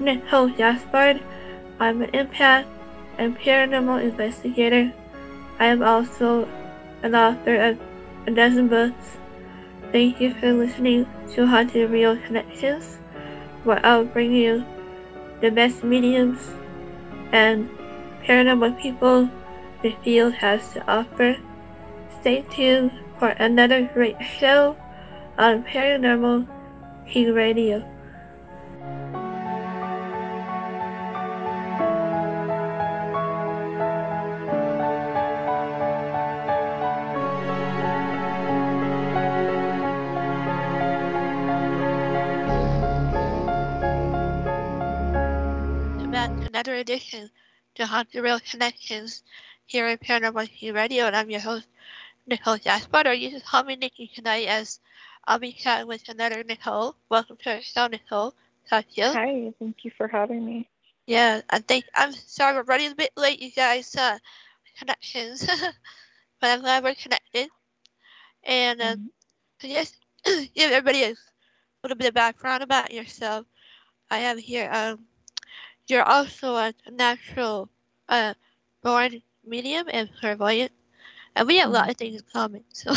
name is I'm an empath and paranormal investigator. I am also an author of a dozen books. Thank you for listening to Haunted Real Connections, where I'll bring you the best mediums and paranormal people the field has to offer. Stay tuned for another great show on Paranormal King Radio. Another edition to Haunted Real Connections here at Paranormal King Radio, and I'm your host, Nicole or you can call me Nikki tonight as I'll be chatting with another Nicole. Welcome to our show, Nicole. Talk to you. Hi, thank you for having me. Yeah, I think I'm sorry we're running a bit late, you guys. Uh, connections, but I'm glad we're connected. And um, mm-hmm. so just give everybody a little bit of background about yourself. I have here. Um, you're also a natural uh, born medium and clairvoyant, and we have a lot of things in common. So,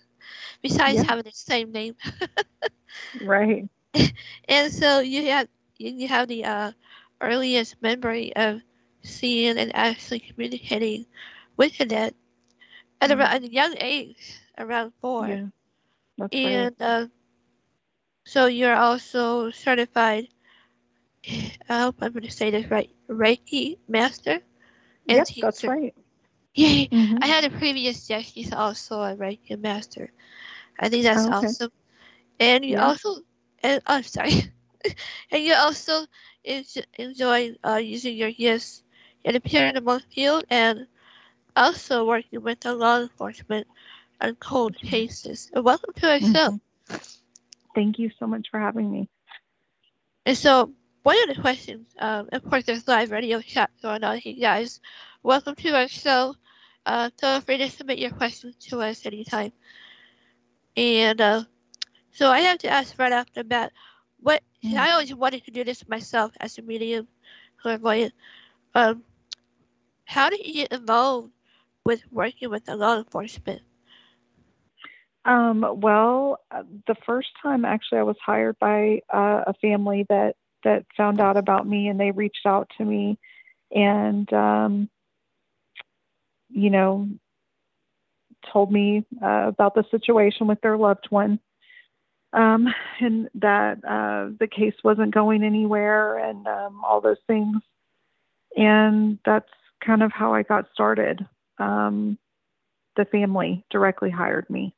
besides yeah. having the same name, right? And so you have you have the uh, earliest memory of seeing and actually communicating with the dead at mm-hmm. around a young age, around four. Yeah. That's and right. uh, so you're also certified I hope I'm going to say this right. Reiki master. And yep, teacher. that's right. Yay! Mm-hmm. I had a previous guest. He's also a Reiki master. I think that's oh, okay. awesome. And you yeah. also, and I'm oh, sorry, and you also enjoy uh, using your gifts in the paranormal field and also working with the law enforcement on cold cases. And welcome to our mm-hmm. show. Thank you so much for having me. And so, one of the questions, um, of course, there's live radio chat going on here, guys. Welcome to our show. Uh, feel free to submit your questions to us anytime. And uh, so I have to ask right off the bat, what mm. I always wanted to do this myself as a medium clairvoyant. Um, how did you get involved with working with the law enforcement? Um, well, uh, the first time actually I was hired by uh, a family that that found out about me and they reached out to me and um, you know told me uh, about the situation with their loved one um, and that uh, the case wasn't going anywhere and um, all those things and that's kind of how i got started um, the family directly hired me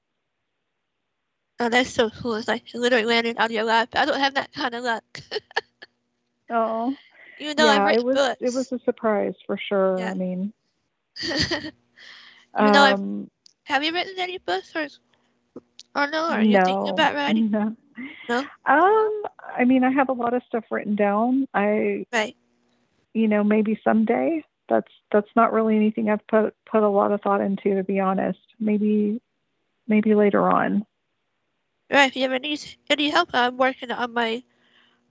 Oh, that's so cool. It's like literally landed on your lap. I don't have that kind of luck. Oh. Even though yeah, I it was books. it was a surprise for sure. Yeah. I mean. um, have you written any books or or no? Are you no, thinking about writing? No. No. Um, I mean, I have a lot of stuff written down. I right. You know, maybe someday. That's that's not really anything I've put put a lot of thought into, to be honest. Maybe maybe later on. Right. If you ever need any help, I'm working on my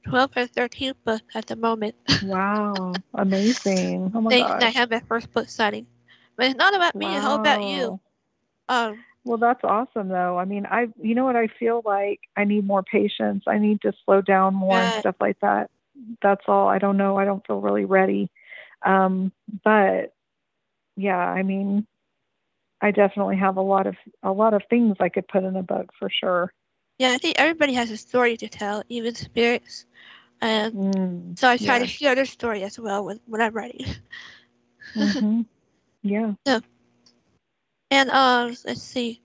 12 or 13 book at the moment. wow, amazing! Oh my gosh. I have my first book signing, but it's not about me. How about you? Um. Well, that's awesome, though. I mean, I, you know what, I feel like I need more patience. I need to slow down more and stuff like that. That's all. I don't know. I don't feel really ready. Um, but yeah, I mean, I definitely have a lot of a lot of things I could put in a book for sure. Yeah, I think everybody has a story to tell, even spirits. And mm, so I try yeah. to share their story as well with when I'm writing. mm-hmm. Yeah. So, and um, let's see.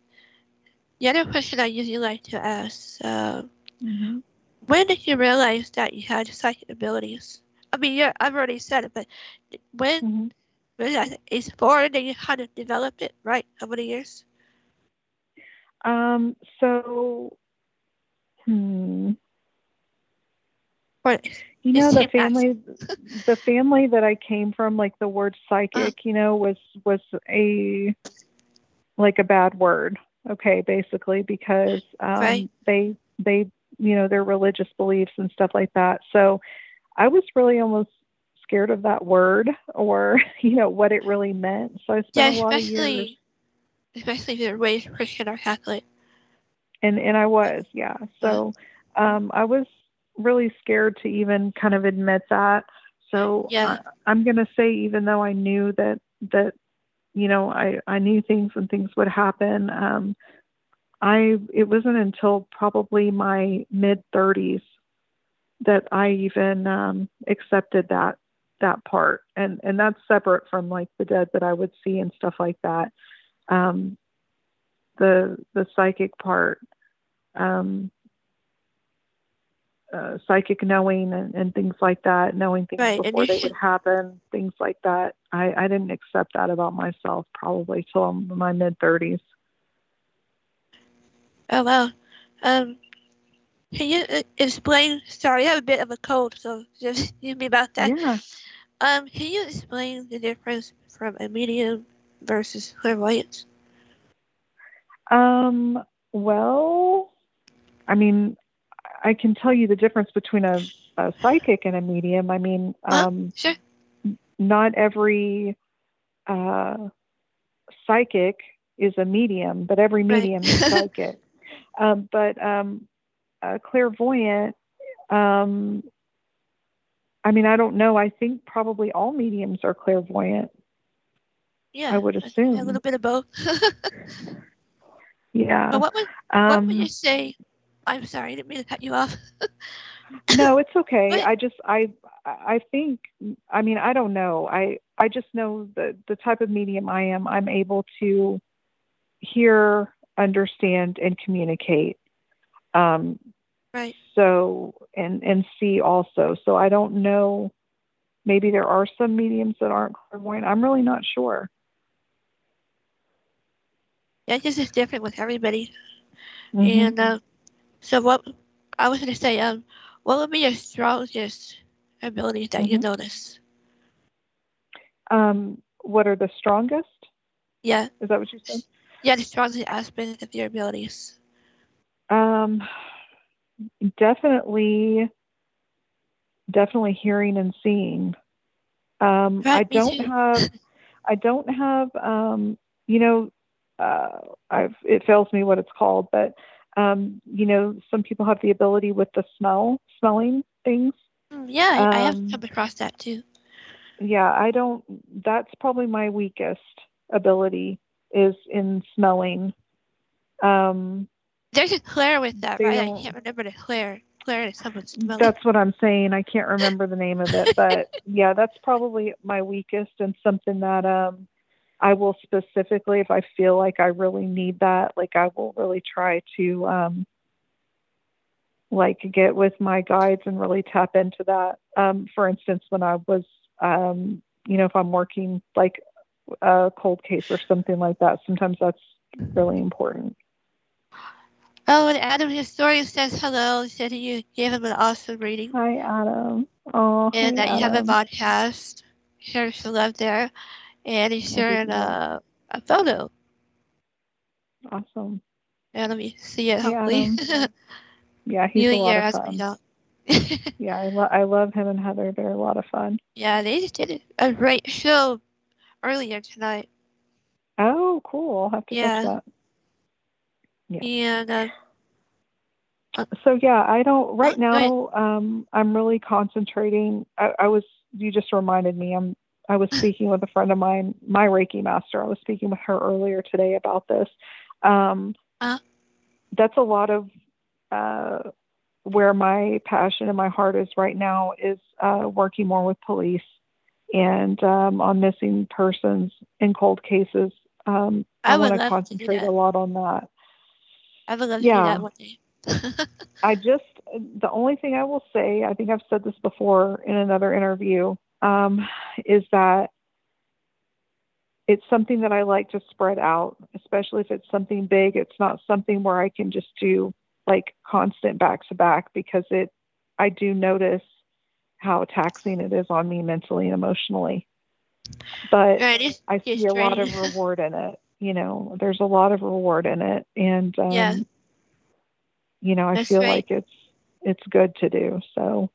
The other question I usually like to ask: uh, mm-hmm. When did you realize that you had psychic abilities? I mean, yeah, I've already said it, but when? Mm-hmm. When it's you kind of developed it, right, over the years. Um. So. Hmm. But you know the family the family that I came from, like the word psychic, you know, was was a like a bad word. Okay, basically because um, right. they they you know their religious beliefs and stuff like that. So I was really almost scared of that word or you know what it really meant. So I spent yeah, a lot of years, especially if you're raised Christian or Catholic. And and I was, yeah. So um, I was really scared to even kind of admit that. So yeah. I, I'm going to say, even though I knew that that you know I I knew things and things would happen. Um, I it wasn't until probably my mid 30s that I even um, accepted that that part, and and that's separate from like the dead that I would see and stuff like that. Um, the the psychic part, um, uh, psychic knowing and, and, things like that, knowing things right. before they should... would happen, things like that. I, I didn't accept that about myself probably till my mid 30s. Oh wow. Um, can you uh, explain? Sorry, I have a bit of a cold, so just give me about that. Yeah. Um, can you explain the difference from a medium versus clairvoyance? Um. Well, I mean, I can tell you the difference between a, a psychic and a medium. I mean, um, sure. Not every uh, psychic is a medium, but every medium right. is psychic. Um, but um, clairvoyant, um, I mean, I don't know. I think probably all mediums are clairvoyant. Yeah, I would assume a little bit of both. yeah. But what would what would you um, say? I'm sorry, I didn't mean to cut you off. no, it's okay. I just I I think I mean I don't know. I I just know the the type of medium I am. I'm able to hear understand and communicate. Um, right. So and and see also. So I don't know. Maybe there are some mediums that aren't clairvoyant. I'm really not sure. Yeah, this is different with everybody. Mm-hmm. And uh, so what I was going to say, um, what would be your strongest abilities that mm-hmm. you notice? Um, what are the strongest? Yeah. Is that what you said? Yeah, the strongest aspect of your abilities. Um, definitely, definitely hearing and seeing. Um, I don't have, I don't have, um, you know, uh, I've, it fails me what it's called, but, um, you know, some people have the ability with the smell, smelling things. Mm, yeah, um, I have um, come across that too. Yeah, I don't, that's probably my weakest ability is in smelling. Um, There's a Claire with that, right? I can't remember the Claire. Claire is someone smelling. That's what I'm saying. I can't remember the name of it, but yeah, that's probably my weakest and something that um I will specifically, if I feel like I really need that, like I will really try to um like get with my guides and really tap into that. Um, for instance, when I was um, you know, if I'm working like a cold case or something like that. Sometimes that's really important. Oh, and Adam Historian says hello. He said you gave him an awesome reading. Hi, Adam. Oh, and that you have a podcast. Shares the love there. And he's sharing a, a photo. Awesome. And let me see it, hopefully. yeah, he's you a lot of fun. yeah, I, lo- I love him and Heather. They're a lot of fun. Yeah, they just did a great show earlier tonight. Oh, cool. I'll have to yeah. that. Yeah. And uh, uh, so yeah, I don't right now. Um, I'm really concentrating. I, I, was. You just reminded me. I'm. I was speaking with a friend of mine, my Reiki master. I was speaking with her earlier today about this. Um, uh, that's a lot of uh, where my passion and my heart is right now. Is uh, working more with police and um, on missing persons in cold cases. Um, I, I want to concentrate a lot on that. I would love yeah. to do that one day. I just, the only thing I will say, I think I've said this before in another interview, um, is that it's something that I like to spread out, especially if it's something big. It's not something where I can just do like constant back to back because it, I do notice how taxing it is on me mentally and emotionally. But right, I see a lot of reward in it. You know, there's a lot of reward in it, and um, yeah. you know, I That's feel right. like it's it's good to do. So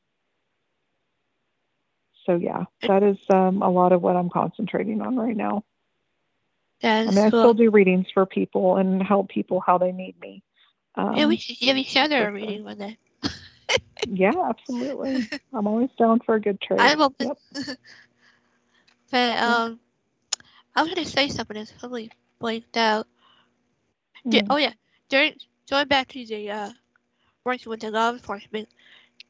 so yeah, that is um, a lot of what I'm concentrating on right now. That I mean, I cool. still do readings for people and help people how they need me. Um, yeah, we should give each other a uh, reading one day. yeah, absolutely. I'm always down for a good trade. I'm open. Yep. but um, I was gonna say something that's totally blanked out. Mm. oh yeah, during going back to the uh, working with the law enforcement,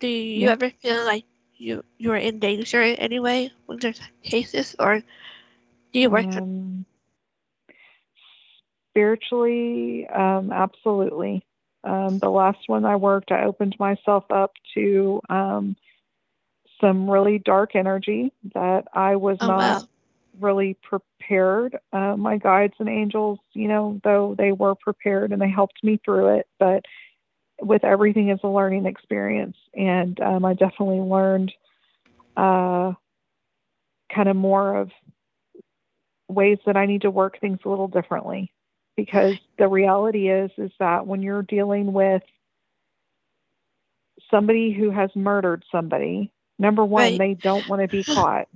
do you Yeah. ever feel like you you are in danger in any way when there's cases, or do you work? Um, spiritually, um, absolutely. Um, the last one I worked, I opened myself up to um, some really dark energy that I was oh not wow, really prepared. Uh, my guides and angels, you know, though they were prepared and they helped me through it, but with everything is a learning experience. And um, I definitely learned uh, kind of more of ways that I need to work things a little differently because the reality is is that when you're dealing with somebody who has murdered somebody number one Right. they don't want to be caught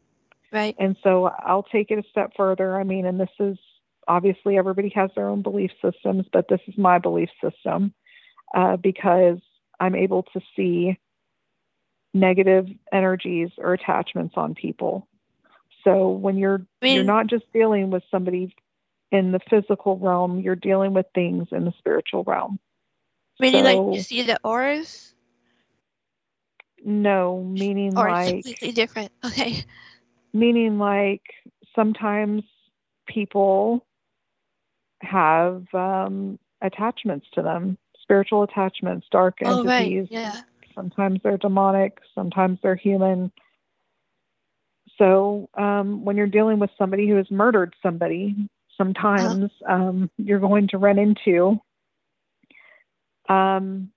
right? and so I'll take it a step further. I mean, and this is obviously everybody has their own belief systems, but this is my belief system uh, because I'm able to see negative energies or attachments on people. So when you're I mean- you're not just dealing with somebody in the physical realm, you're dealing with things in the spiritual realm. Meaning, like you see the auras, No, meaning or like completely different. Okay, meaning like sometimes people have um, attachments to them spiritual attachments dark oh right, entities yeah, sometimes they're demonic sometimes they're human so um, when you're dealing with somebody who has murdered somebody sometimes um, you're going to run into um,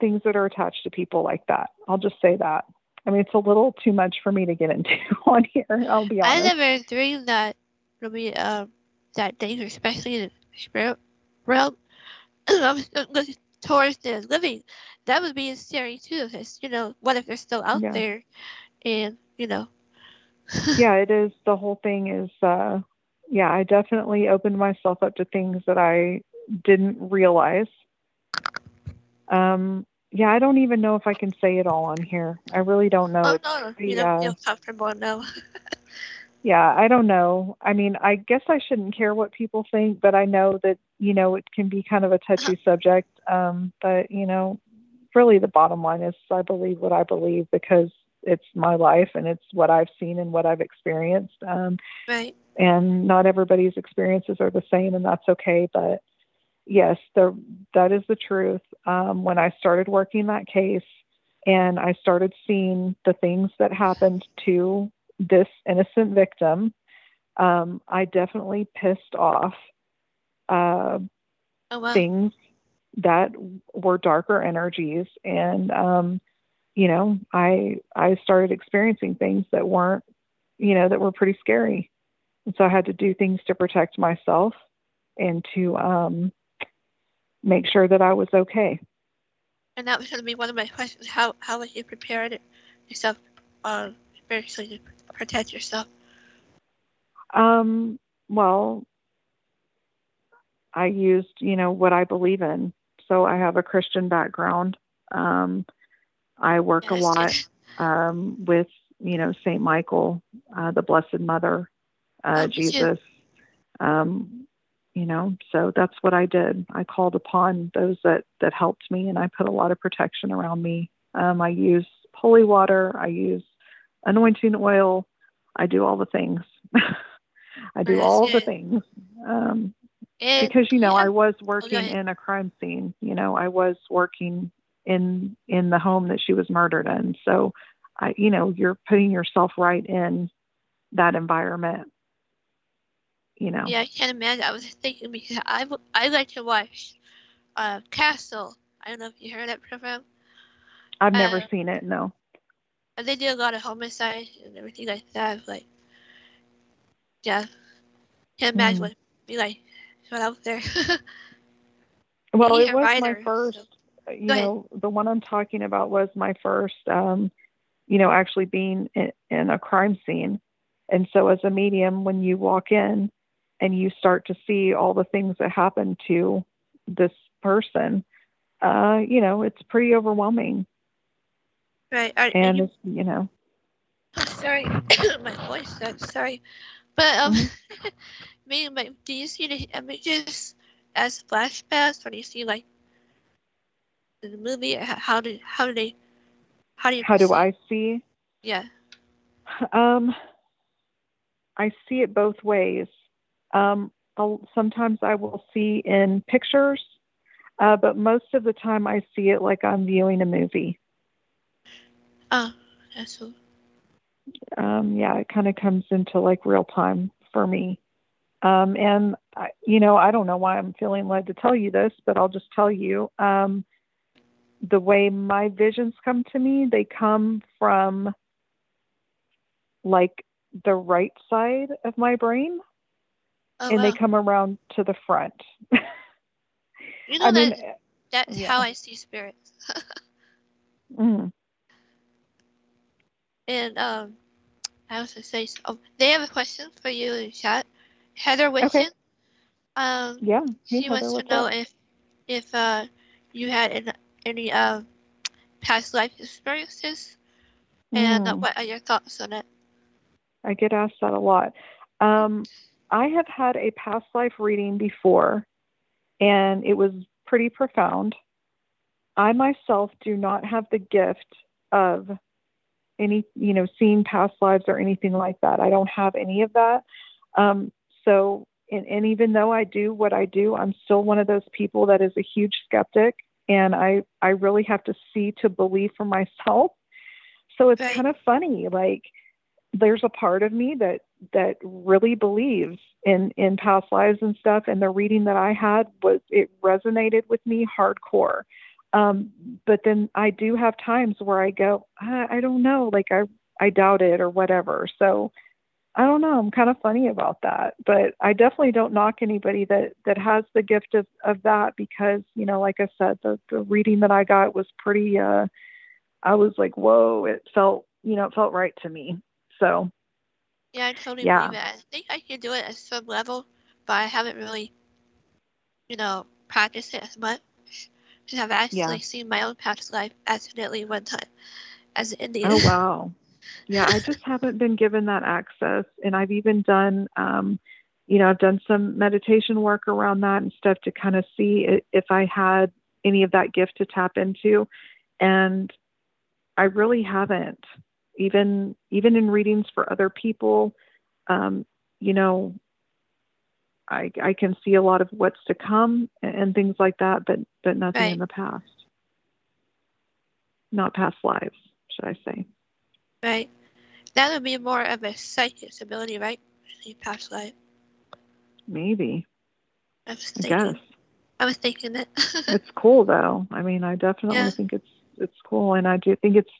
things that are attached to people like that i'll just say that I mean, it's a little too much for me to get into on here. I'll be honest. I never dreamed that would be um that dangerous, especially in the spirit realm. I was looking towards the living. That would be scary too, because you know, what if they're still out Yeah. there, and you know, yeah, it is. The whole thing is, uh, yeah, I definitely opened myself up to things that I didn't realize. Um, yeah, I don't even know if I can say it all on here. I really don't know. oh no, no, you don't uh, feel comfortable now. yeah, I don't know. I mean, I guess I shouldn't care what people think, but I know that, you know, it can be kind of a touchy subject. Um, but, you know, really the bottom line is I believe what I believe because it's my life and it's what I've seen and what I've experienced. Um, right. and not everybody's experiences are the same and that's okay but yes the that is the truth um, when i started working that case and i started seeing the things that happened to this innocent victim um, i definitely pissed off uh, Oh wow. things that were darker energies and um you know i i started experiencing things that weren't you know that were pretty scary and so i had to do things to protect myself and to um make sure that i was okay And that was going to be one of my questions. How how would you prepare yourself, uh, spiritually to protect yourself? um well i used you know what i believe in so i have a christian background um i work a lot um, with you know Saint Michael, uh, the Blessed Mother, uh, Oh. Jesus. Um, you know, so that's what I did. I called upon those that that helped me, and I put a lot of protection around me. Um, I use holy water. I use anointing oil. I do all the things. I do all the things. Um, And because you know yeah. I was working ahead. in a crime scene. You know, I was working in in the home that she was murdered in. So, I you know, you're putting yourself right in that environment. You know. Yeah, I can't imagine. I was thinking because I I like to watch uh, Castle. I don't know if you heard that program. I've never uh, seen it. No. And they do a lot of homicide and everything like that. Like, yeah, can't imagine Mm. what it'd be like out there. Well, it was my so- first. You Go ahead. know, the one I'm talking about was my first. Um, you know, actually being in, in a crime scene. And so, as a medium, when you walk in and you start to see all the things that happen to this person, uh, you know, it's pretty overwhelming. Right. Are, and, you, you know, sorry, my voice. I'm sorry, but um, mm-hmm. me, my, do you see the images as flashbacks, or do you see like in the movie? How do how do they how do you how do I see? Yeah. Um, I see it both ways. Um, I'll, sometimes I will see in pictures, uh, but most of the time I see it like I'm viewing a movie. Oh, that's so. Um, yeah, it kind of comes into like real time for me. Um, and I, you know, I don't know why I'm feeling led to tell you this, but I'll just tell you. Um, the way my visions come to me, they come from like the right side of my brain oh, and wow. they come around to the front. you know I that mean, that's yeah. how I see spirits. mm. And um, I was gonna say, oh, they have a question for you in chat. Heather Witchin. Okay. Um, yeah. Hey, she Heather, wants to know up? if if uh you had an any uh, past life experiences? And mm. what are your thoughts on it? I get asked that a lot. Um, I have had a past life reading before, and it was pretty profound. I myself do not have the gift of any, you know, seeing past lives or anything like that. I don't have any of that. Um, so, and, and even though I do what I do, I'm still one of those people that is a huge skeptic and I I really have to see to believe for myself. So it's right. kind of funny like there's a part of me that that really believes in in past lives and stuff and the reading that I had was it resonated with me hardcore. Um, but then I do have times where I go, I, I don't know, like I I doubt it or whatever. So I don't know. I'm kind of funny about that, but I definitely don't knock anybody that that has the gift of of that because you know, like I said, the the reading that I got was pretty. uh I was like, whoa! It felt you know, it felt right to me. So. Yeah, I totally yeah. believe that. I think I can do it at some level, but I haven't really, you know, practiced it as much. I've actually yeah. seen my own past life accidentally one time as an Indian. Oh wow! Yeah, I just haven't been given that access. And I've even done, um, you know, I've done some meditation work around that and stuff to kind of see if I had any of that gift to tap into. And I really haven't. Even even in readings for other people, um, you know, I I can see a lot of what's to come and, and things like that, but but nothing right. in the past. Not past lives, should I say? Right. That would be more of a psychic ability, right? In past life. Maybe. I was thinking. I guess. I was thinking that. it's cool though. I mean, I definitely yeah. think it's it's cool, and I do think it's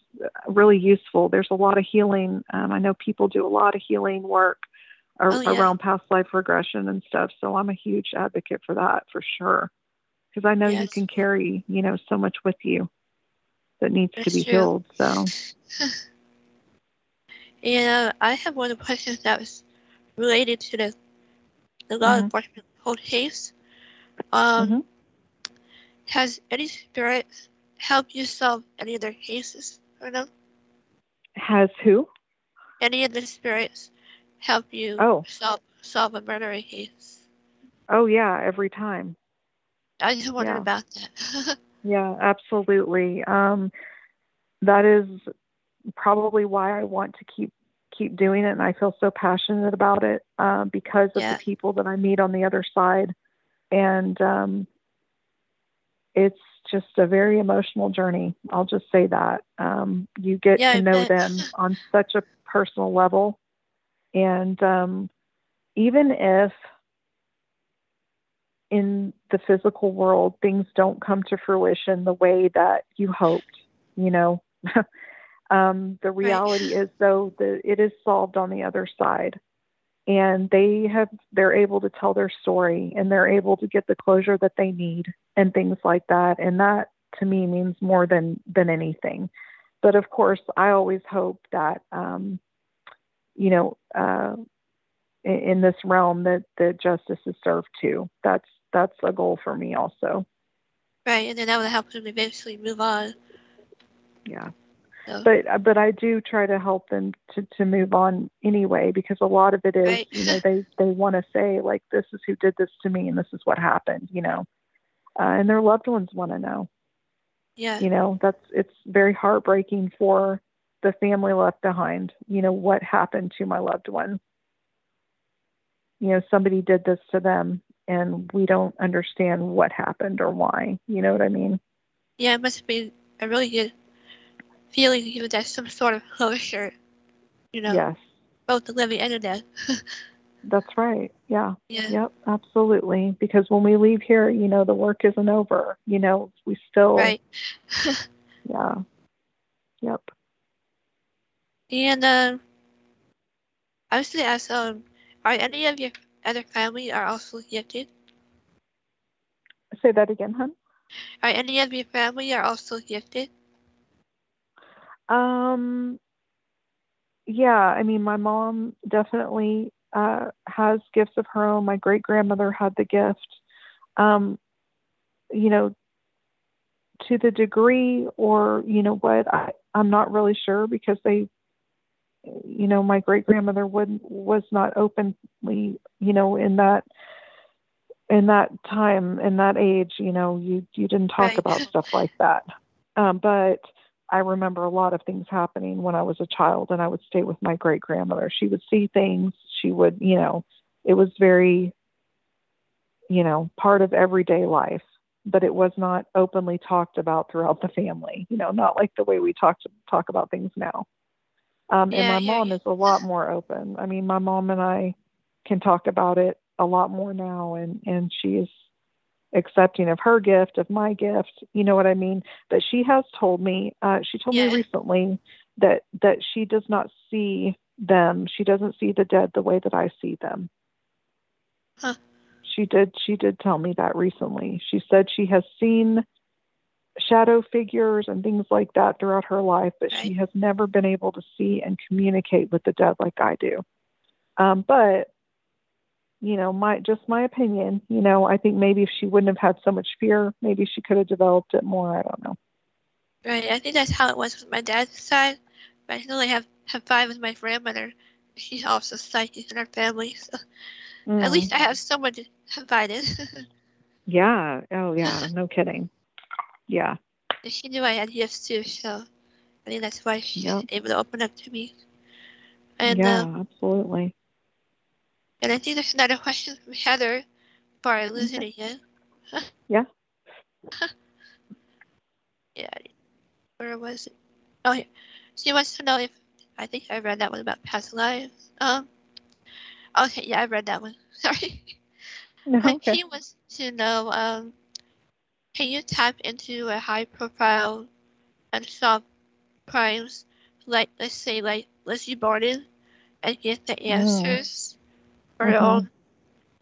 really useful. There's a lot of healing. Um, I know people do a lot of healing work ar- oh, yeah. around past life regression and stuff. So I'm a huge advocate for that for sure, because I know yes. you can carry you know so much with you that needs That's to be true. healed. So. And I have one question that was related to the, the law mm-hmm. enforcement cold case. Um, mm-hmm. Has any spirit helped you solve any of their cases or no? Has who? Any of the spirits help you oh. solve solve a murder case? Oh yeah, every time. I just wondered yeah. about that. yeah, absolutely. Um, that is probably why I want to keep keep doing it, and I feel so passionate about it uh, because of yeah. the people that I meet on the other side, and um, it's just a very emotional journey. I'll just say that um, you get yeah, to know them on such a personal level, and um, even if in the physical world things don't come to fruition the way that you hoped, you know. Um, the reality right. is, though, that it is solved on the other side, and they have they're able to tell their story and they're able to get the closure that they need and things like that. And that to me means more than than anything. but of course, I always hope that, um, you know, uh, in, in this realm that, that justice is served too. That's, that's a goal for me also. Right. And then that would help them eventually move on. Yeah. But, but I do try to help them to, to move on anyway, because a lot of it is, right. you know, they, they want to say like, this is who did this to me and this is what happened, you know, uh, and their loved ones want to know. Yeah. You know, that's it's very heartbreaking for the family left behind. You know, what happened to my loved one? You know, somebody did this to them and we don't understand what happened or why. You know what I mean? Yeah, it must be a really good feeling give that some sort of closure. You know, yes. both the living and the dead. That's right. Yeah. yeah. Yep. Absolutely. Because when we leave here, you know, the work isn't over. You know, we still. Right. yeah. Yep. And um, I was going to ask, um, are any of your other family are also gifted? Say that again, hon. Are any of your family are also gifted? Um. Yeah, I mean, my mom definitely uh, has gifts of her own. My great grandmother had the gift. Um, you know, to the degree or, you know what, I, I'm not really sure because they, you know, my great grandmother would was not openly, you know, in that in that time in that age, you know, you you didn't talk right. about stuff like that. Um, but I remember a lot of things happening when I was a child and I would stay with my great grandmother. She would see things, she would, you know, it was very, you know, part of everyday life, but it was not openly talked about throughout the family, you know, not like the way we talk to, talk about things now. Um, yeah, and my yeah, mom yeah. is a lot more open. I mean, my mom and I can talk about it a lot more now and, and she's accepting of her gift, of my gift. You know what I mean? But she has told me, uh, she told yeah. me recently that that she does not see them. She doesn't see the dead the way that I see them. Huh. She did. She did tell me that recently. She said she has seen shadow figures and things like that throughout her life, but right. she has never been able to see and communicate with the dead like I do. Um, but you know, my just my opinion. You know, I think maybe if she wouldn't have had so much fear, maybe she could have developed it more. I don't know. Right. I think that's how it was with my dad's side. But I can only have have five with my grandmother. She's also psychic in our family, so Mm. at least I have someone to confide in. Yeah. Oh, yeah. No kidding. Yeah. She knew I had gifts too, so I think that's why she Yep. was able to open up to me. And yeah. um, absolutely. And I think there's another question from Heather before I lose it again. Yeah. Yeah. Where was it? Oh, here. She wants to know if I think I read that one about past lives. Um. Okay, yeah, I read that one. Sorry. No, okay. She wants to know, um, can you tap into a high-profile and unsolved crimes, like let's say like Lizzie Borden, and get the Mm. For your Mhm. own,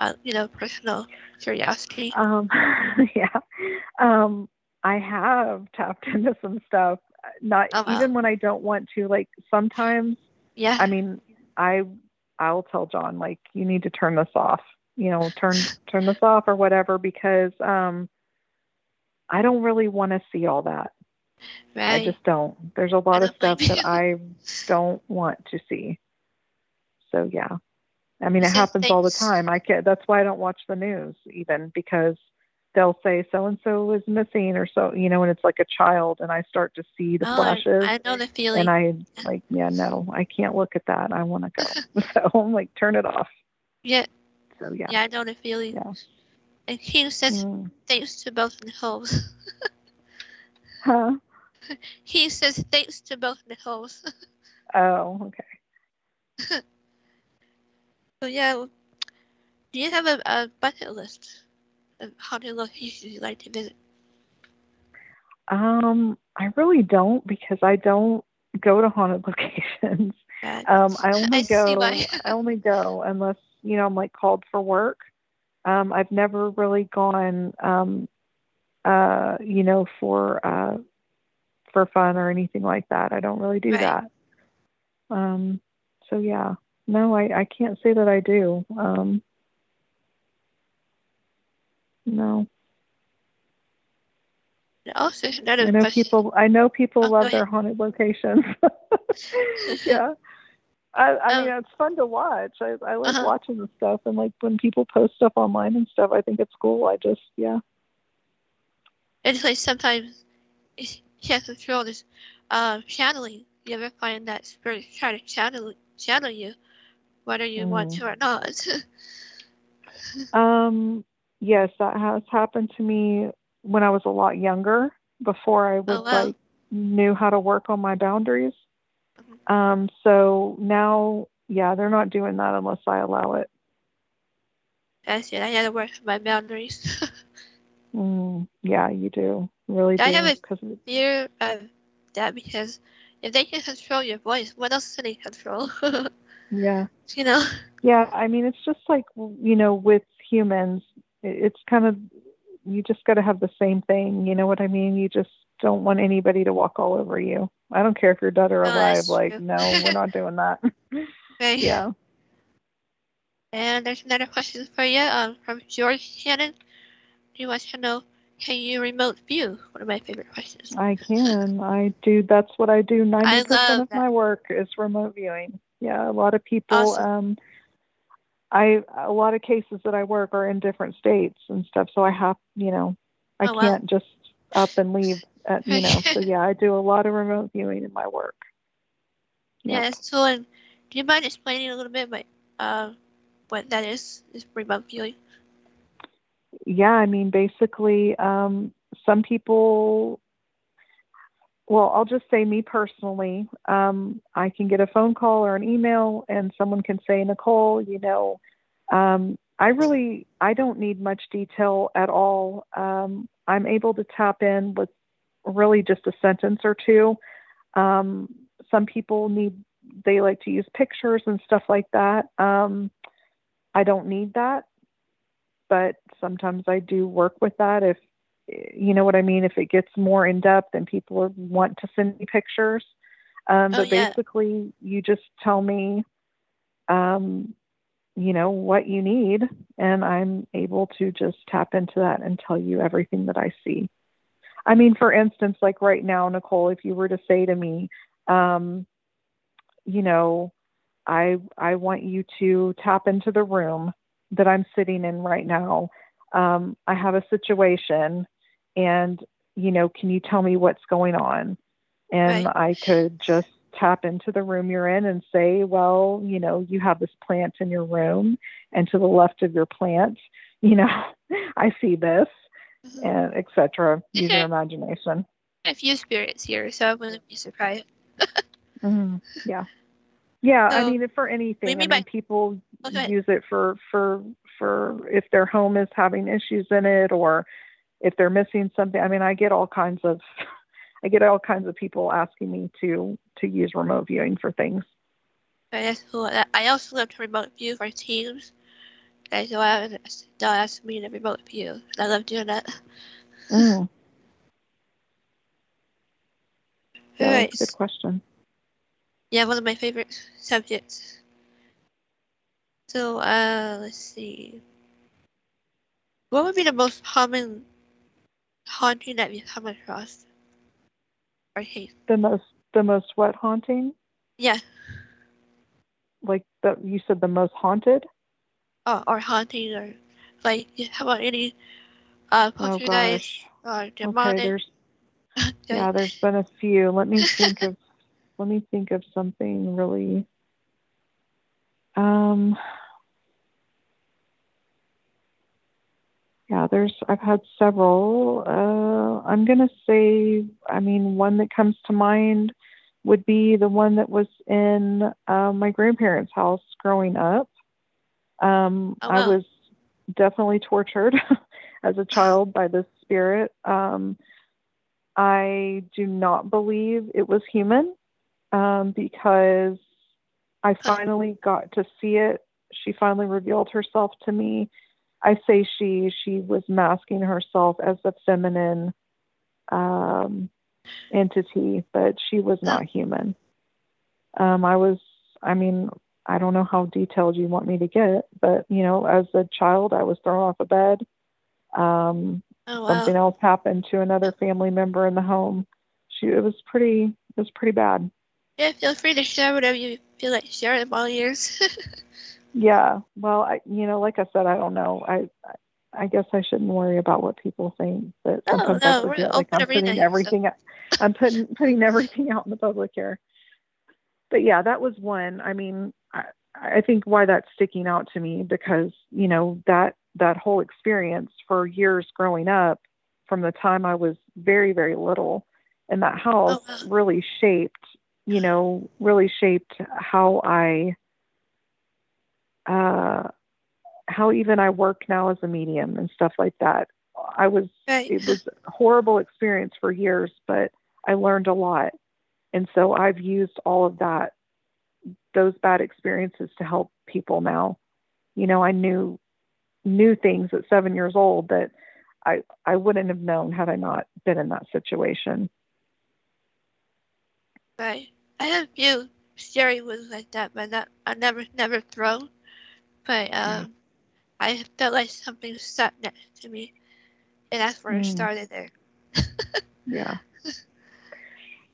uh, you know, personal curiosity? Um, yeah. Um, I have tapped into some stuff. Not Oh, wow. even when I don't want to. Like sometimes, yeah. I mean, I I'll tell John like you need to turn this off. You know, turn turn this off or whatever because um, I don't really want to see all that. right. I just don't. There's a lot of stuff that. I don't want to see. So yeah. I mean, it So happens all the time. I can't, That's why I don't watch the news even because they'll say so and so is missing or so, you know, and it's like a child, and I start to see the oh, flashes, I, I know the feeling. and I like, yeah, no, I can't look at that. I want to go. so I'm like, turn it off. yeah, So yeah. yeah, I know the feeling. Yeah. And King says Mm. thanks to both Nicoles. Huh? he says thanks to both Nicoles. Oh, okay. So yeah, do you have a, a bucket list of haunted locations you'd like to visit? Um, I really don't because I don't go to haunted locations. Um, I only I go. I only go unless you know I'm like called for work. Um, I've never really gone, um, uh, you know, for uh, for fun or anything like that. I don't really do Right. that. Um, so yeah, no, I, I can't say that I do. Um, no, also, another I know question. people. I know people Oh, love their haunted locations. yeah. I, I mean, Um, it's fun to watch. I, I like Uh-huh. watching the stuff, and like when people post stuff online and stuff, I think it's cool. I just, yeah, It's like sometimes you can't control this um, channeling. You ever find that spirits try to channel channel you, whether you want Mm. to or not? Um, yes, that has happened to me when I was a lot younger, before I was Oh, wow. like knew how to work on my boundaries. Um, so now, yeah, they're not doing that unless I allow it. That's it. I gotta work on my boundaries. Mm, yeah, you do, really do, I have a- Fear of that because if they can control your voice, what else can they control? yeah, you know? yeah. I mean, it's just like you know, with humans, it's kind of you just got to have the same thing. You know what I mean? You just don't want anybody to walk all over you. I don't care if you're dead or alive. Like, no, we're not doing that. Right. yeah. And there's another question for you um, from George Shannon. He wants to know, can you remote view? One of my favorite questions. I can. I do. That's what I do. Ninety love percent of that. my work is remote viewing. Yeah, a lot of people. Awesome. Um, I a lot of cases that I work are in different states and stuff, so I have, you know, I Oh, can't just up and leave. At, you know, so yeah, I do a lot of remote viewing in my work. Yeah, that's cool. And do you mind explaining a little bit what, uh, what that is, is remote viewing? yeah, I mean, basically, um, some people, well, I'll just say me personally, um, I can get a phone call or an email and someone can say, Nicole, you know, um, I really, I don't need much detail at all. Um, I'm able to tap in with really just a sentence or two. Um, some people need, they like to use pictures and stuff like that. Um, I don't need that but sometimes I do work with that if you know what I mean if it gets more in depth and people want to send me pictures um, Oh, but yeah. basically you just tell me um, you know what you need and I'm able to just tap into that and tell you everything that I see I mean for instance like right now Nicole if you were to say to me um, you know I I want you to tap into the room that I'm sitting in right now. Um, I have a situation, and you know, can you tell me what's going on? And Right. I could just tap into the room you're in and say, well, you know, you have this plant in your room, and to the left of your plant, you know, I see this, Mhm. and etc. Use your imagination. A few spirits here, so I wouldn't be surprised. hmm Yeah. Yeah, I So, mean, for anything, I mean by- people ahead. use it for for for if their home is having issues in it, or if they're missing something. I mean, I get all kinds of, I get all kinds of people asking me to to use remote viewing for things. That's cool. I I also love to remote view for teams. They go out and they'll ask me to remote view. I love doing that. Mm. Yeah, a good question. Yeah, one of my favorite subjects. So, uh, let's see. What would be the most common haunting that you come across? Or hate? The most the most what haunting? Yeah. Like the you said the most haunted? Or, or haunting, or like, how about any uh, Oh poltergeist gosh. or demonic? Okay, there's yeah, there's been a few. Let me think of let me think of something really um yeah, there's I've had several. Uh I'm gonna say I mean one that comes to mind would be the one that was in uh, my grandparents' house growing up. Um Oh, I was definitely tortured as a child by this spirit. Um I do not believe it was human um, because I finally got to see it. She finally revealed herself to me. I say she, she was masking herself as a feminine um, entity, but she was not human. Um, I was, I mean, I don't know how detailed you want me to get, but you know, as a child, I was thrown off a bed. Um, Oh wow. something else happened to another family member in the home. She, it was pretty, it was pretty bad. Yeah, feel free to share whatever you feel like sharing all years. Yeah. Well, I, you know, like I said, I don't know. I, I guess I shouldn't worry about what people think, but Oh, sometimes no, I forget, like I'm putting arena, so- everything, I'm putting putting everything out in the public here. But yeah, that was one. I mean, I, I think why that's sticking out to me because you know that that whole experience for years growing up, from the time I was very very little, and that oh, house wow. really shaped, you know, really shaped how I uh, how even I work now as a medium and stuff like that. I was right. it was a horrible experience for years, but I learned a lot. And so I've used all of that those bad experiences to help people now. You know, I knew knew things at 7 years old that I I wouldn't have known had I not been in that situation. Right. I have a few scary ones like that, but not I never never thrown. But um I felt like something sat next to me. And that's where it Mm. started there. Yeah.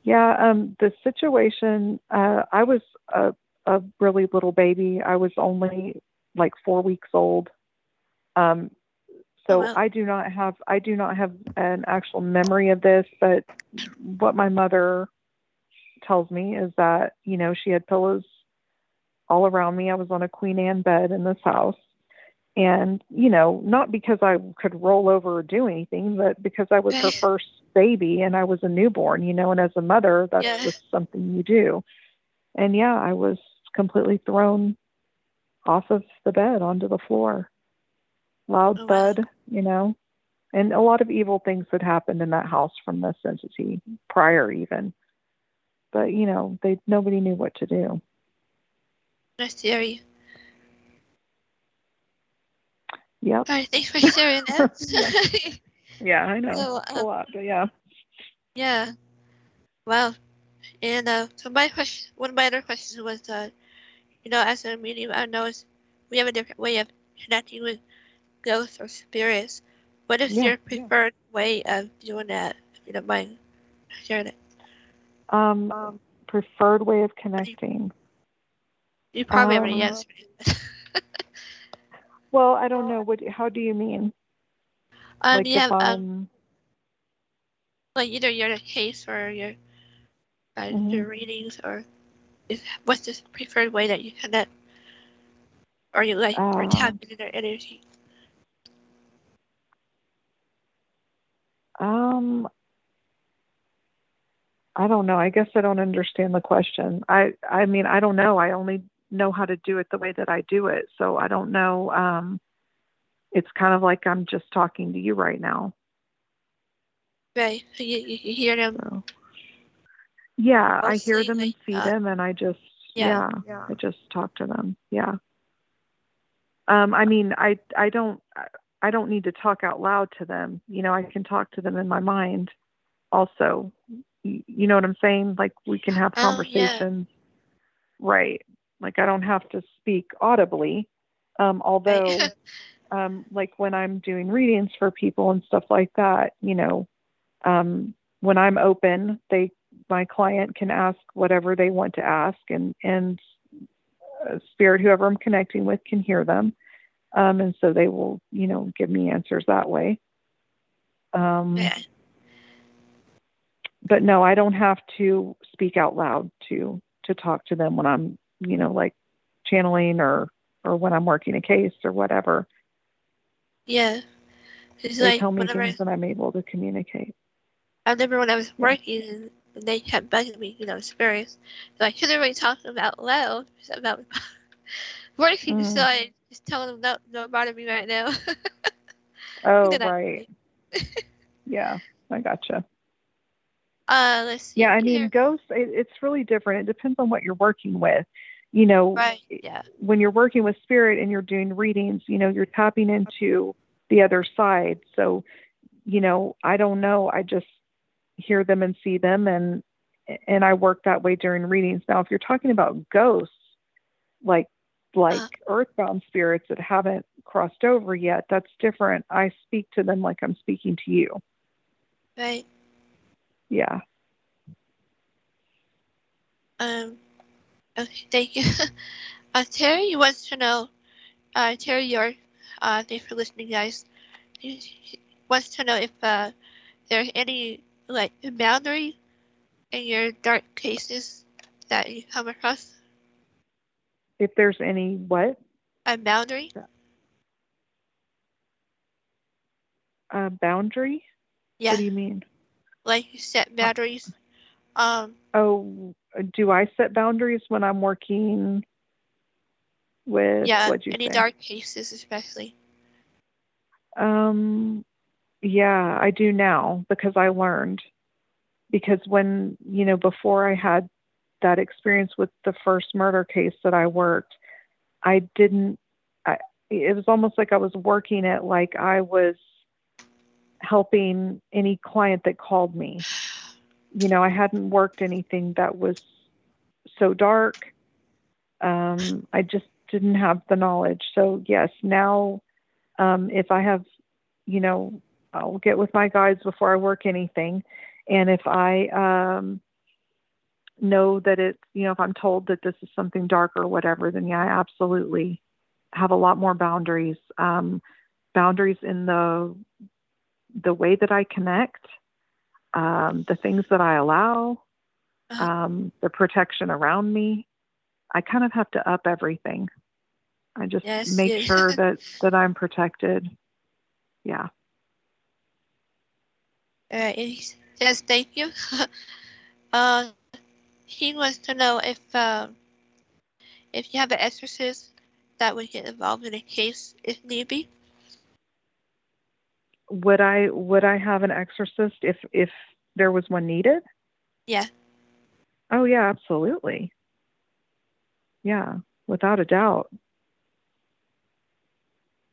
Yeah, um, the situation, uh, I was a, a really little baby. I was only like four weeks old. Um, so Oh, wow. I do not have, I do not have an actual memory of this, but what my mother tells me is that, you know, she had pillows all around me. I was on a Queen Anne bed in this house. And, you know, not because I could roll over or do anything, but because I was her first baby and I was a newborn, you know, and as a mother, that's Yeah. just something you do. And yeah, I was completely thrown off of the bed onto the floor. Loud Oh, wow. thud, you know, and a lot of evil things had happened in that house from this entity prior even. But, you know, they nobody knew what to do. That's scary. Yep. All right, thanks for sharing that. Yeah, I know. So, It's a um, lot, but yeah. yeah. Wow. And uh, so my question, one of my other questions was, uh, you know, as a medium, I know we have a different way of connecting with ghosts or spirits. What is Yeah, your yeah. preferred way of doing that? If you don't mind sharing it. Um, preferred way of connecting. You probably Um, already answered it. Well, I don't know. What? How do you mean? um, like um, like either your case or your uh, Mhm. your readings or is, what's the preferred way that you connect or you like or Um, tap into their energy um I don't know. I guess I don't understand the question. I I mean, I don't know. I only know how to do it the way that I do it. So I don't know um it's kind of like I'm just talking to you right now. right you, you, you hear them So Yeah, I hear them and see uh, them and I just yeah. yeah, I just talk to them. Yeah. Um I mean, I I don't I don't need to talk out loud to them. You know, I can talk to them in my mind also. You, you know what I'm saying? Like we can have Oh, yeah. conversations. Right. Like I don't have to speak audibly. Um although um, like when I'm doing readings for people and stuff like that, you know, um, when I'm open, they my client can ask whatever they want to ask, and and uh, spirit, whoever I'm connecting with, can hear them, um, and so they will, you know, give me answers that way. Um, yeah. but no, I don't have to speak out loud to to talk to them when I'm, you know, like channeling or or when I'm working a case or whatever. yeah it's They like tell me things and I'm able to communicate. I remember when I was working and they kept bugging me, you know, spirits. So I couldn't really talk about loud about working, so Mm. I just tell them don't don't bother me right now. Oh, right. yeah, I gotcha. uh, let's see. Yeah, I here. mean, ghosts, it, it's really different. It depends on what you're working with. You know, right? Yeah, when you're working with spirit and you're doing readings, you know, you're tapping into the other side. So, you know, I don't know. I just, hear them and see them and and I work that way during readings. Now, if you're talking about ghosts, like like uh, earthbound spirits that haven't crossed over yet, that's different. I speak to them like I'm speaking to you. Right. Yeah. Um. Okay. Thank you. uh, Terry wants to know. Uh, Terry York. Uh, thanks for listening, guys. He, wants to know if uh, there's any like boundary in your dark cases that you come across? If there's any what? A boundary. A boundary? Yeah. What do you mean? Like you set boundaries. Um. Oh, do I set boundaries when I'm working with? Yeah. You any say? dark cases, especially. Um. Yeah, I do now because I learned because when you know before I had that experience with the first murder case that I worked, I didn't. I, it was almost like I was working it like I was helping any client that called me. You know, I hadn't worked anything that was so dark. Um, I just didn't have the knowledge. So yes, now um, if I have, you know, I'll get with my guides before I work anything and if I um, know that it's, you know, if I'm told that this is something dark or whatever, then yeah, I absolutely have a lot more boundaries. Um, boundaries in the the way that I connect, um, the things that I allow, uh-huh. um, the protection around me. I kind of have to up everything. I just yes, make yes. sure that that I'm protected. Yeah. Uh, Yes, thank you. uh, he wants to know if uh, if you have an exorcist that would get involved in a case if need be. Would I would I have an exorcist if if there was one needed? Yeah. Oh yeah, absolutely. Yeah, without a doubt.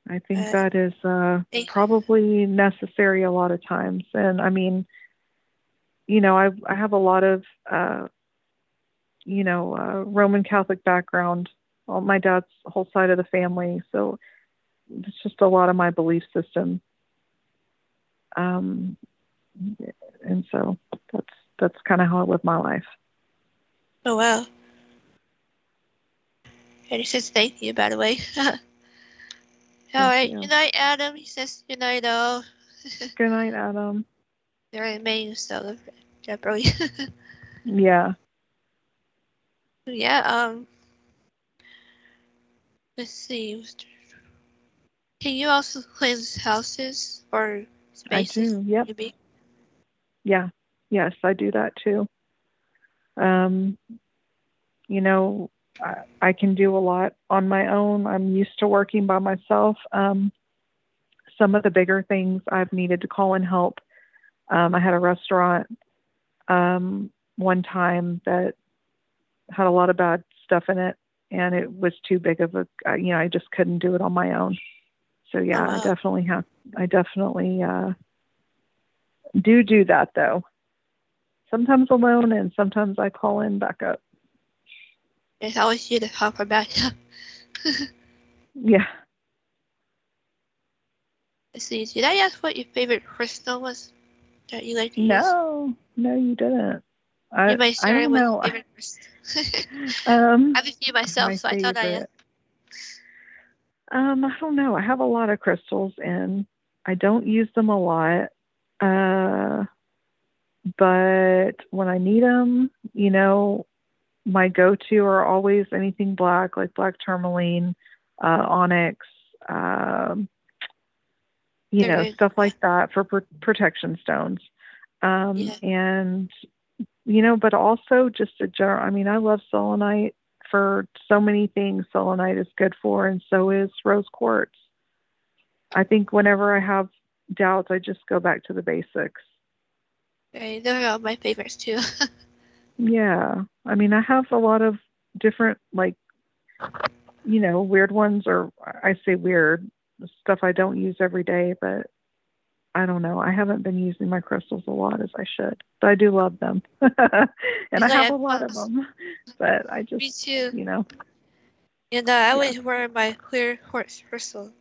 I think uh, that is uh, probably necessary a lot of times. And I mean, you know, I I have a lot of uh, you know uh, Roman Catholic background. All my dad's whole side of the family, so it's just a lot of my belief system. Um, and so that's that's kind of how I live my life. Oh wow! And he says thank you, by the way. All right. You. Good night, Adam. He says good night, all. good night, Adam the remains of Jeffrey. yeah. Yeah, um let's see. Can you also cleanse houses or spaces? I do, yep. Maybe? Yeah. Yes, I do that too. Um you know, I, I can do a lot on my own. I'm used to working by myself. Um some of the bigger things I've needed to call in help um, I had a restaurant um, one time that had a lot of bad stuff in it, and it was too big of a, you know, I just couldn't do it on my own. So yeah, wow. I definitely have, I definitely uh, do do that though. Sometimes alone, and sometimes I call in backup. It's always you to help her backup. yeah. See. Did I ask what your favorite crystal was? that you like to no, use? No, no, you didn't. I, I don't know. um, I have a few myself, my so I thought I. Um, I don't know. I have a lot of crystals, and I don't use them a lot. Uh, but when I need them, you know, my go-to are always anything black, like black tourmaline, uh, onyx, um, you know, stuff like that for pr- protection stones. Um, yeah. And, you know, but also just a general, I mean, I love selenite for so many things selenite is good for, and so is rose quartz. I think whenever I have doubts, I just go back to the basics. Okay, they're all my favorites too. yeah. I mean, I have a lot of different, like, you know, weird ones, or I say weird, stuff I don't use every day, but I don't know. I haven't been using my crystals a lot as I should, but I do love them, and I have a lot of them. But I just, Me too. you know. And uh, I always wear my clear quartz crystal.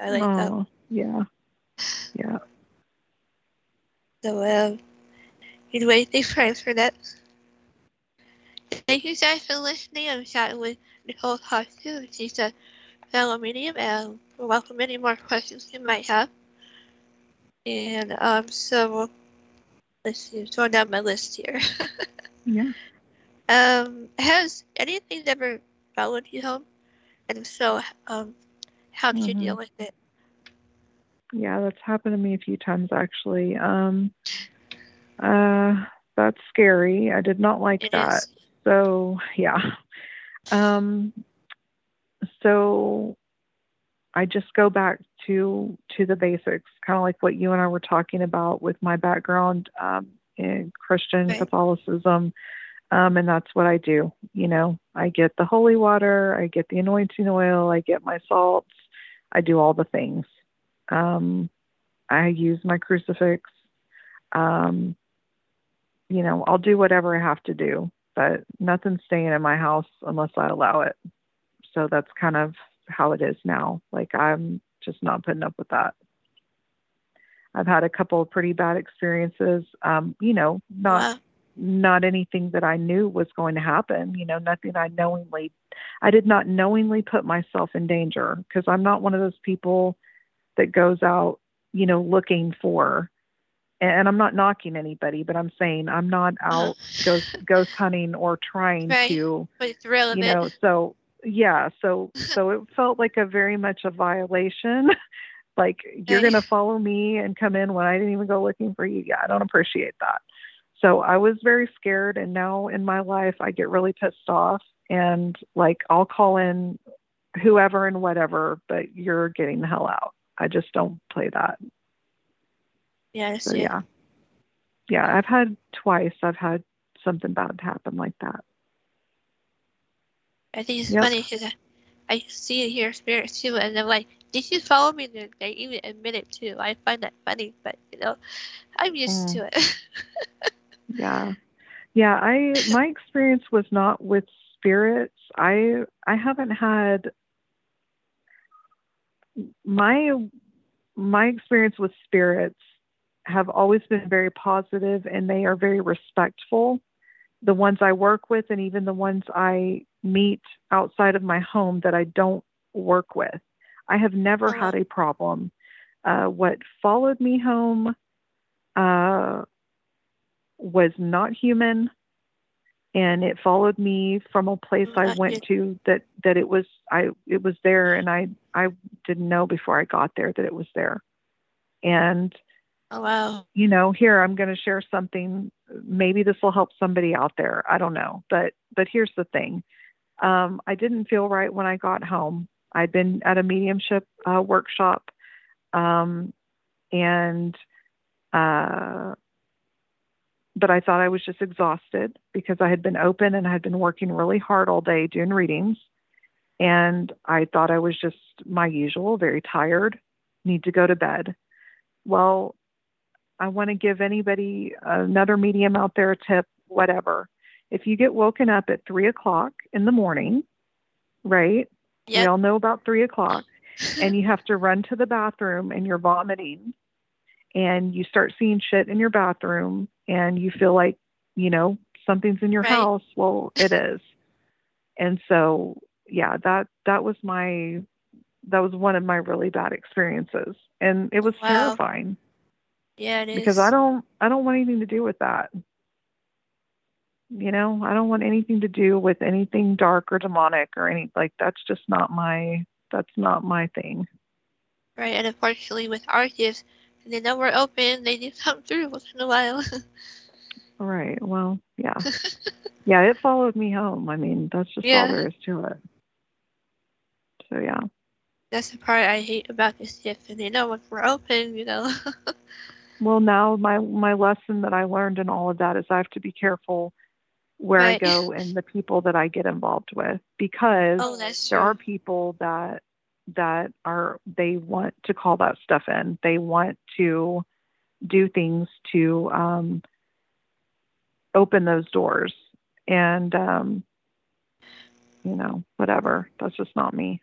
I like that. oh, yeah, yeah. So, um, anyway, thanks friends for that. Thank you guys for listening. I'm chatting with Nicole Costu. She's a fellow medium, and we'll welcome any more questions you might have. And um, so let's see, throwing down my list here. Yeah. um, has anything ever followed you home? And if so, um, how did you Mhm. deal with it? Yeah, that's happened to me a few times actually. Um, uh, that's scary. I did not like It that. is. So yeah. Um, so I just go back to to the basics, kind of like what you and I were talking about with my background um, in Christian Right. Catholicism, um, and that's what I do. You know, I get the holy water, I get the anointing oil, I get my salts, I do all the things. Um, I use my crucifix. Um, you know, I'll do whatever I have to do, but nothing's staying in my house unless I allow it. So that's kind of how it is now. Like I'm just not putting up with that. I've had a couple of pretty bad experiences. Um, you know, not Wow. not anything that I knew was going to happen. You know, nothing I knowingly, I did not knowingly put myself in danger because I'm not one of those people that goes out, you know, looking for. And I'm not knocking anybody, but I'm saying I'm not out ghost ghost hunting or trying Right. to, But it's relevant. you know. So yeah, so so it felt like a very much a violation. like you're gonna follow me and come in when I didn't even go looking for you. Yeah, I don't appreciate that. So I was very scared, and now in my life, I get really pissed off, and like I'll call in whoever and whatever, but you're getting the hell out. I just don't play that. yes, So yeah. yeah, yeah, I've had twice. I've had something bad happen like that. I think it's Yep. funny because I, I see and hear spirits too, and I'm like, did you follow me? And they even admit it too. I find that funny, but you know, I'm used Mm. to it. Yeah. Yeah, I my experience was not with spirits. I I haven't had my my experience with spirits have always been very positive and they are very respectful. The ones I work with and even the ones I meet outside of my home that I don't work with. I have never wow. had a problem. Uh, what followed me home uh, was not human and it followed me from a place I went to that that it was I it was there and I I didn't know before I got there that it was there. And oh wow. you know, here I'm going to share something maybe this will help somebody out there. I don't know. But but here's the thing. Um I didn't feel right when I got home. I'd been at a mediumship uh, workshop um and uh but I thought I was just exhausted because I had been open and I had been working really hard all day doing readings. And I thought I was just my usual, very tired, need to go to bed. Well, I want to give anybody, another medium out there, a tip, whatever. If you get woken up at three o'clock in the morning, right? We all know about three o'clock, and you have to run to the bathroom and you're vomiting and you start seeing shit in your bathroom and you feel like, you know, something's in your Right. house. Well, it is. And so, yeah, that that was my that was one of my really bad experiences. And it was Wow. terrifying yeah, it is. because I don't I don't want anything to do with that. You know, I don't want anything to do with anything dark or demonic or any like that's just not my that's not my thing. Right, and unfortunately with our gifts, they know we're open, they do come through once in a while. Right. Well, yeah. yeah, it followed me home. I mean, that's just Yeah. all there is to it. So yeah. That's the part I hate about this gift, and they know when we're open, you know. Well, now my my lesson that I learned in all of that is I have to be careful where Right. I go and the people that I get involved with because oh, there are people that that are they want to call that stuff in. They want to do things to um, open those doors, and um, you know, whatever. That's just not me.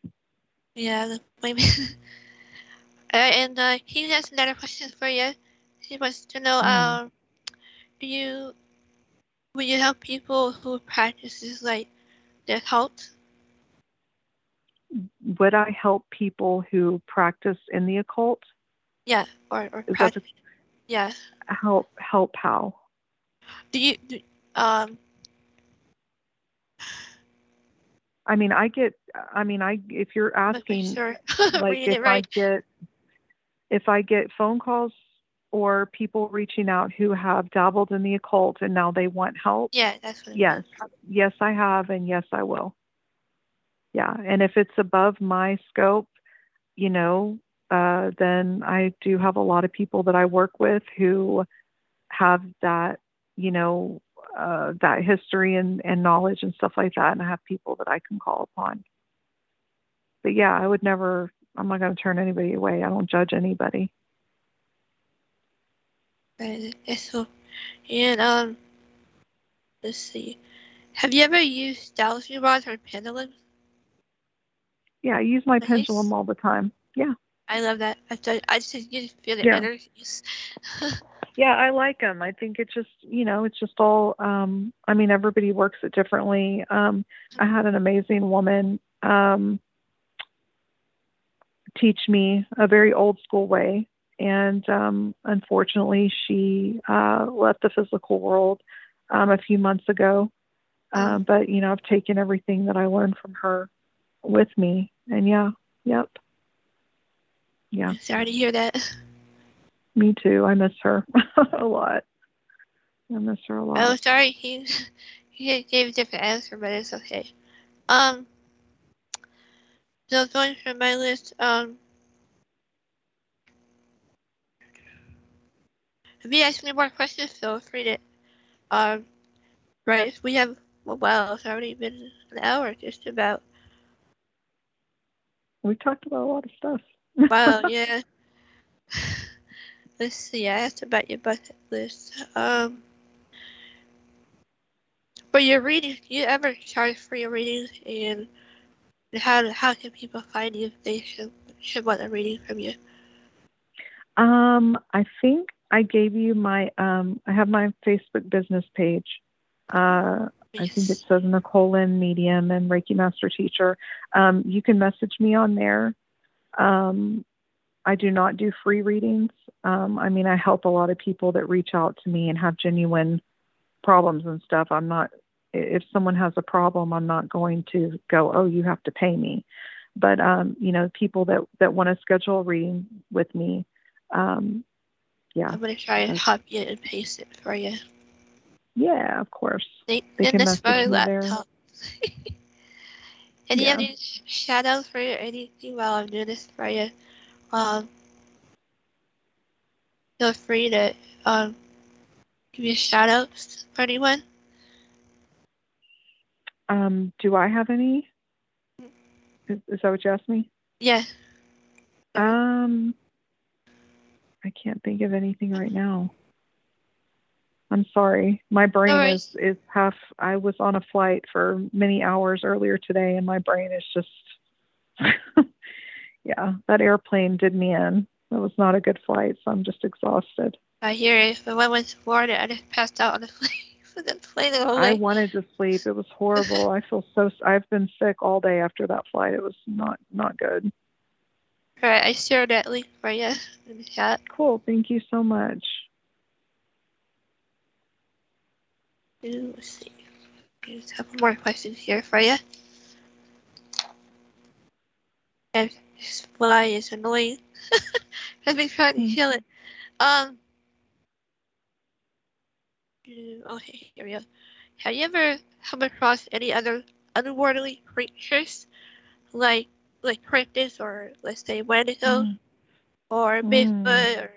Yeah, maybe. uh, and uh, he has another question for you. He wants to know, mm. um, do you will you help people who practices like their cult? Would I help people who practice in the occult? Yeah, or or practice. Yeah. Help help how? Do you do, um I mean, I get. I mean, I if you're asking, sure. like if right. I get if I get phone calls or people reaching out who have dabbled in the occult and now they want help. Yeah, that's what. Yes, yes, I have, and yes, I will. Yeah, and if it's above my scope, you know, uh, then I do have a lot of people that I work with who have that, you know, uh, that history and, and knowledge and stuff like that, and I have people that I can call upon. But yeah, I would never. I'm not going to turn anybody away. I don't judge anybody. So, and um, let's see. Have you ever used dowsing rods or pendulums? Yeah, I use my nice. pendulum all the time. Yeah. I love that. I, I just you feel the yeah. energies. yeah, I like them. I think it's just, you know, it's just all, um, I mean, everybody works it differently. Um, I had an amazing woman um, teach me a very old school way. And um, unfortunately, she uh, left the physical world um, a few months ago. Uh, but, you know, I've taken everything that I learned from her with me. And yeah, yep. Yeah. Sorry to hear that. Me too. I miss her a lot. I miss her a lot. Oh, sorry. He he gave a different answer, but it's okay. Um. So going through my list, um. If you ask me more questions, feel free to. Um. Right. We have. Well, it's already been an hour, just about. We talked about a lot of stuff. Wow. yeah. Let's see, I asked about your bucket list. Um, for your reading, do you ever charge for your readings, and how how can people find you if they should should want a reading from you? Um, I think I gave you my um, I have my Facebook business page. Uh, yes. I think it says Nicole Lynn Medium and Reiki Master Teacher. Um, you can message me on there. Um, I do not do free readings. Um, I mean, I help a lot of people that reach out to me and have genuine problems and stuff. I'm not, if someone has a problem, I'm not going to go, oh, you have to pay me. But, um, you know, people that, that want to schedule a reading with me, um, yeah. I'm going to try and copy it and paste it for you. Yeah, of course. They, they can this my laptop. and yeah. you have any shadows for anything while I'm doing this for you? um, feel free to um, give me shout outs for anyone. Um, do I have any? Is, is that what you asked me? Yeah. Um, I can't think of anything right now. I'm sorry. My brain no is is half. I was on a flight for many hours earlier today, and my brain is just yeah, that airplane did me in. It was not a good flight, so I'm just exhausted. I hear it. If I went to Florida, I just passed out on the plane. the plane the I wanted to sleep. It was horrible. I feel so. I've been sick all day after that flight. It was not not good. All right, I shared that link for you in the chat. Cool. Thank you so much. Let's see. There's a couple more questions here for you. And this fly is annoying. I've been trying to kill it. Um. Okay, here we go. Have you ever come across any other unworldly creatures, like like cryptids or let's say Wendigo, mm. or Bigfoot, mm. or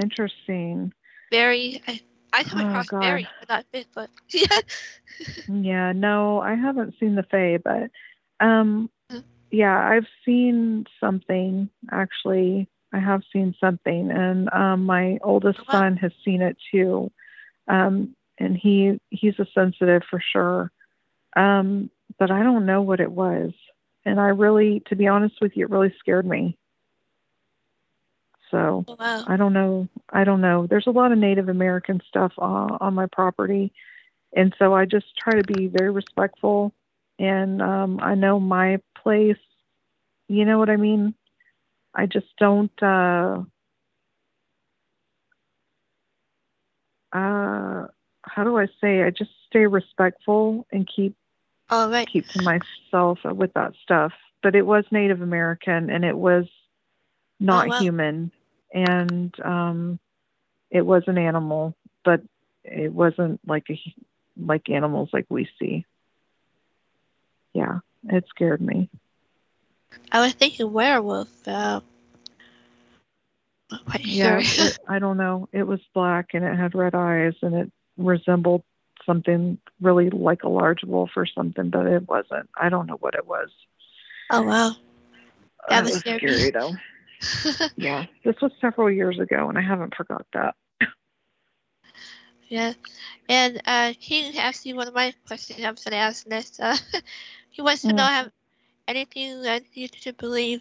interesting. Very. I, I come oh, across God. Barry, but not Bigfoot. yeah. yeah. No, I haven't seen the Fae, but um, yeah, I've seen something actually. I have seen something, and um, my oldest Oh, wow. son has seen it too. Um, and he he's a sensitive for sure. Um, but I don't know what it was, and I really, to be honest with you, it really scared me. So wow. I don't know. I don't know. There's a lot of Native American stuff uh, on my property, and so I just try to be very respectful. And um, I know my place. You know what I mean? I just don't. Uh, uh, how do I say? I just stay respectful and keep All right. keep to myself with that stuff. But it was Native American and it was not Oh, wow. human, and um, it was an animal, but it wasn't like a like animals like we see. Yeah, it scared me. I was thinking werewolf. Uh, Yeah, sure. it, I don't know. It was black and it had red eyes and it resembled something really like a large wolf or something, but it wasn't. I don't know what it was. oh wow. That it was was scary. scary though. Yeah, this was several years ago, and I haven't forgot that. yeah. And uh, King asked me one of my questions. I'm going to ask next. Uh, he wants to Mm. know have anything that you should believe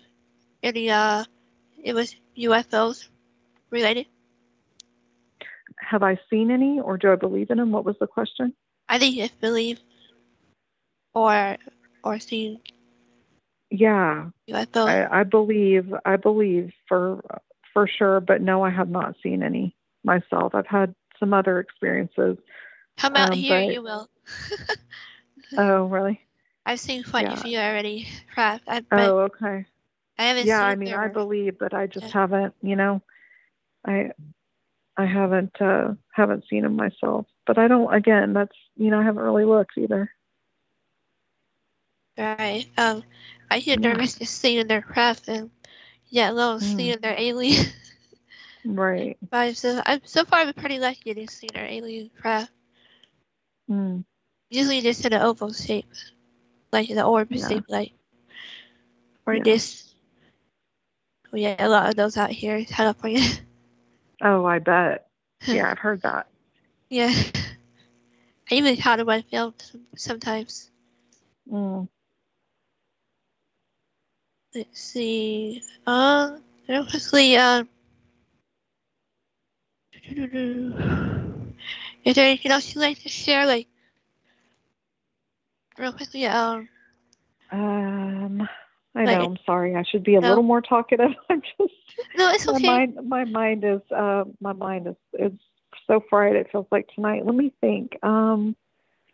in the uh, it was UFOs related. Have I seen any, or do I believe in them? What was the question? I think it's believe or or seen Yeah, UFO. I, I believe. I believe for for sure, but no, I have not seen any myself. I've had some other experiences. Come out um, here, but- you will. Oh, really? I've seen quite Yeah. a few already. Crap. I, Oh, okay. I haven't seen Yeah, I mean, I believe, but I just Yeah. haven't. You know, I I haven't uh haven't seen them myself. But I don't. Again, that's you know, I haven't really looked either. Right. Um, I get Yeah. nervous just seeing their craft and yeah, alone Mm. seeing their alien Right. vibes. So I'm so far I'm pretty lucky to see their alien craft. Mm. Usually just in an oval shape, like the orb Yeah. shape, like or Yeah. this. Oh yeah, a lot of those out here in California. Oh, I bet. Yeah, I've heard that. yeah. I even caught it when filmed sometimes. Mm. Let's see. Um, real quickly, um. Is there anything else you'd like to share? Like, real quickly, um, Um, I know. I'm sorry. I should be a No. little more talkative. I'm just no, it's my okay. mind. My mind is. Uh, my mind is. is so fried. It feels like tonight. Let me think. Um.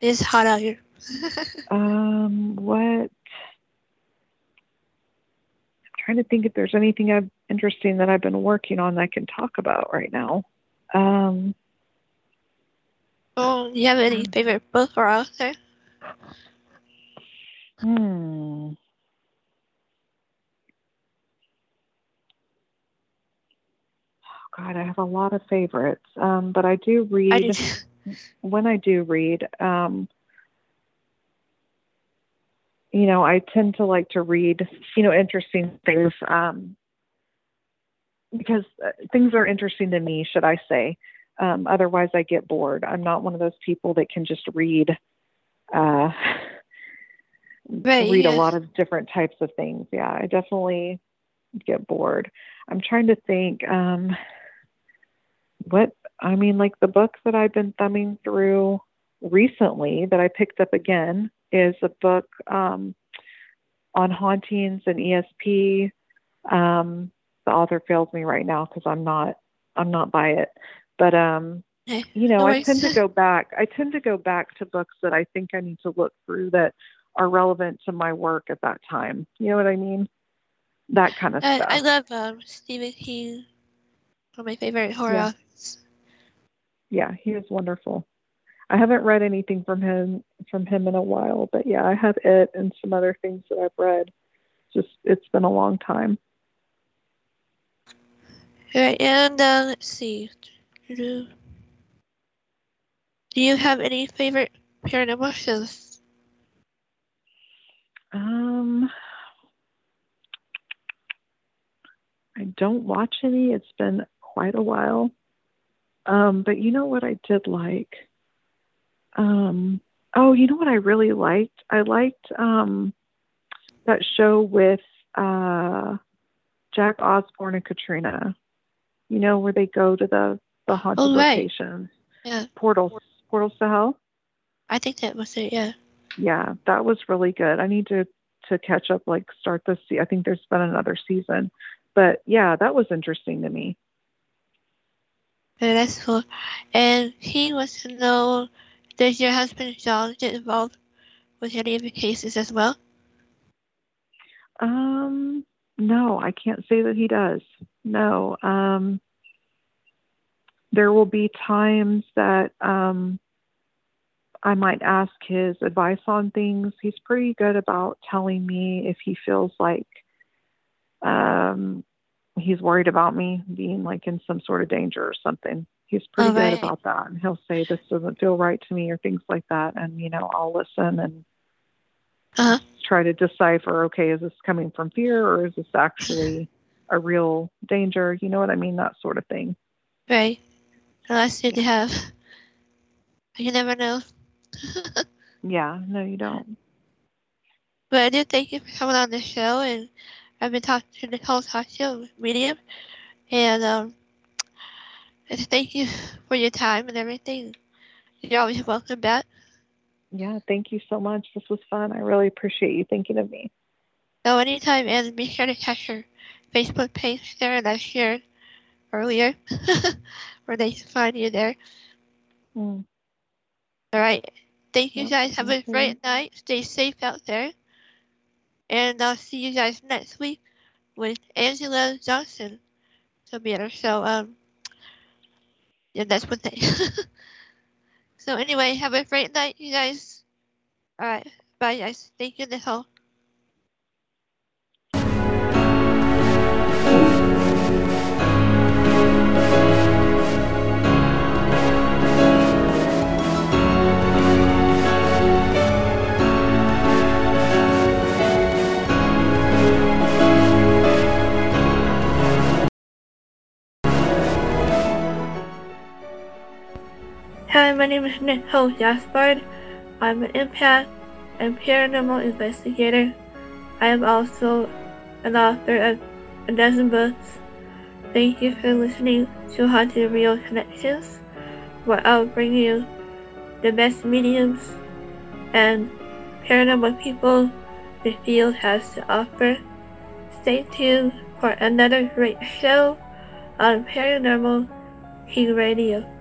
It's hot out here. Um. What? I'm trying to think if there's anything I've interesting that I've been working on that I can talk about right now. Um. oh, do you have any favorite book or author? Hmm. Oh God, I have a lot of favorites. Um, but I do read I just, when I do read. Um, you know, I tend to like to read, you know, interesting things um, because uh, things are interesting to me, should I say. Um, otherwise, I get bored. I'm not one of those people that can just read. Uh, Right, read yeah. a lot of different types of things. Yeah, I definitely get bored. I'm trying to think um what I mean like the books that I've been thumbing through recently that I picked up again is a book um on hauntings and ESP. Um the author fails me right now cuz I'm not I'm not by it. But um Okay, you know, no I tend to go back. I tend to go back to books that I think I need to look through that are relevant to my work at that time. You know what I mean? That kind of uh, stuff. I love um, Stephen King. One of my favorite horror Yeah. authors. yeah, he is wonderful. I haven't read anything from him from him in a while, but yeah, I have it and some other things that I've read. Just it's been a long time. All right, and uh, let's see. Do you have any favorite paranormal shows? Um I don't watch any. It's been quite a while. Um, but you know what I did like? Um, oh, you know what I really liked? I liked um, that show with uh, Jack Osbourne and Katrina. You know where they go to the the haunted Oh, right. locations, Yeah, portals, portals to hell. I think that was it. Yeah. Yeah, that was really good. I need to to catch up, like start this. I think there's been another season, but yeah, that was interesting to me. Cool. And he wants to know, does your husband John get involved with any of the cases as well? Um, no, I can't say that he does. No. Um, there will be times that um, I might ask his advice on things. He's pretty good about telling me if he feels like um, he's worried about me being like in some sort of danger or something. He's pretty Oh, good right. about that. And he'll say, This doesn't feel right to me, or things like that. And, you know, I'll listen and Uh-huh. try to decipher okay, is this coming from fear or is this actually a real danger? You know what I mean? That sort of thing. Right. That's good to have. You never know. Yeah, no, you don't. But I do thank you for coming on the show, and I've been talking to Nicole Tasio, medium, and um, and thank you for your time and everything. You're always welcome back. Yeah, thank you so much. This was fun. I really appreciate you thinking of me. So anytime, and be sure to check your Facebook page there, and I shared earlier, where they can find you there. Mm. All right. Thank you guys. Have a great night. Stay safe out there. And I'll see you guys next week with Angela Johnson. She'll be show. Um, yeah, that's what they. so anyway, have a great night, you guys. All right. Bye, guys. Thank you, Nicole. Hi, my name is Nicole Gaspard. I'm an empath and paranormal investigator. I am also an author of a dozen books. Thank you for listening to Haunted Real Connections, where I'll bring you the best mediums and paranormal people the field has to offer. Stay tuned for another great show on Paranormal King Radio.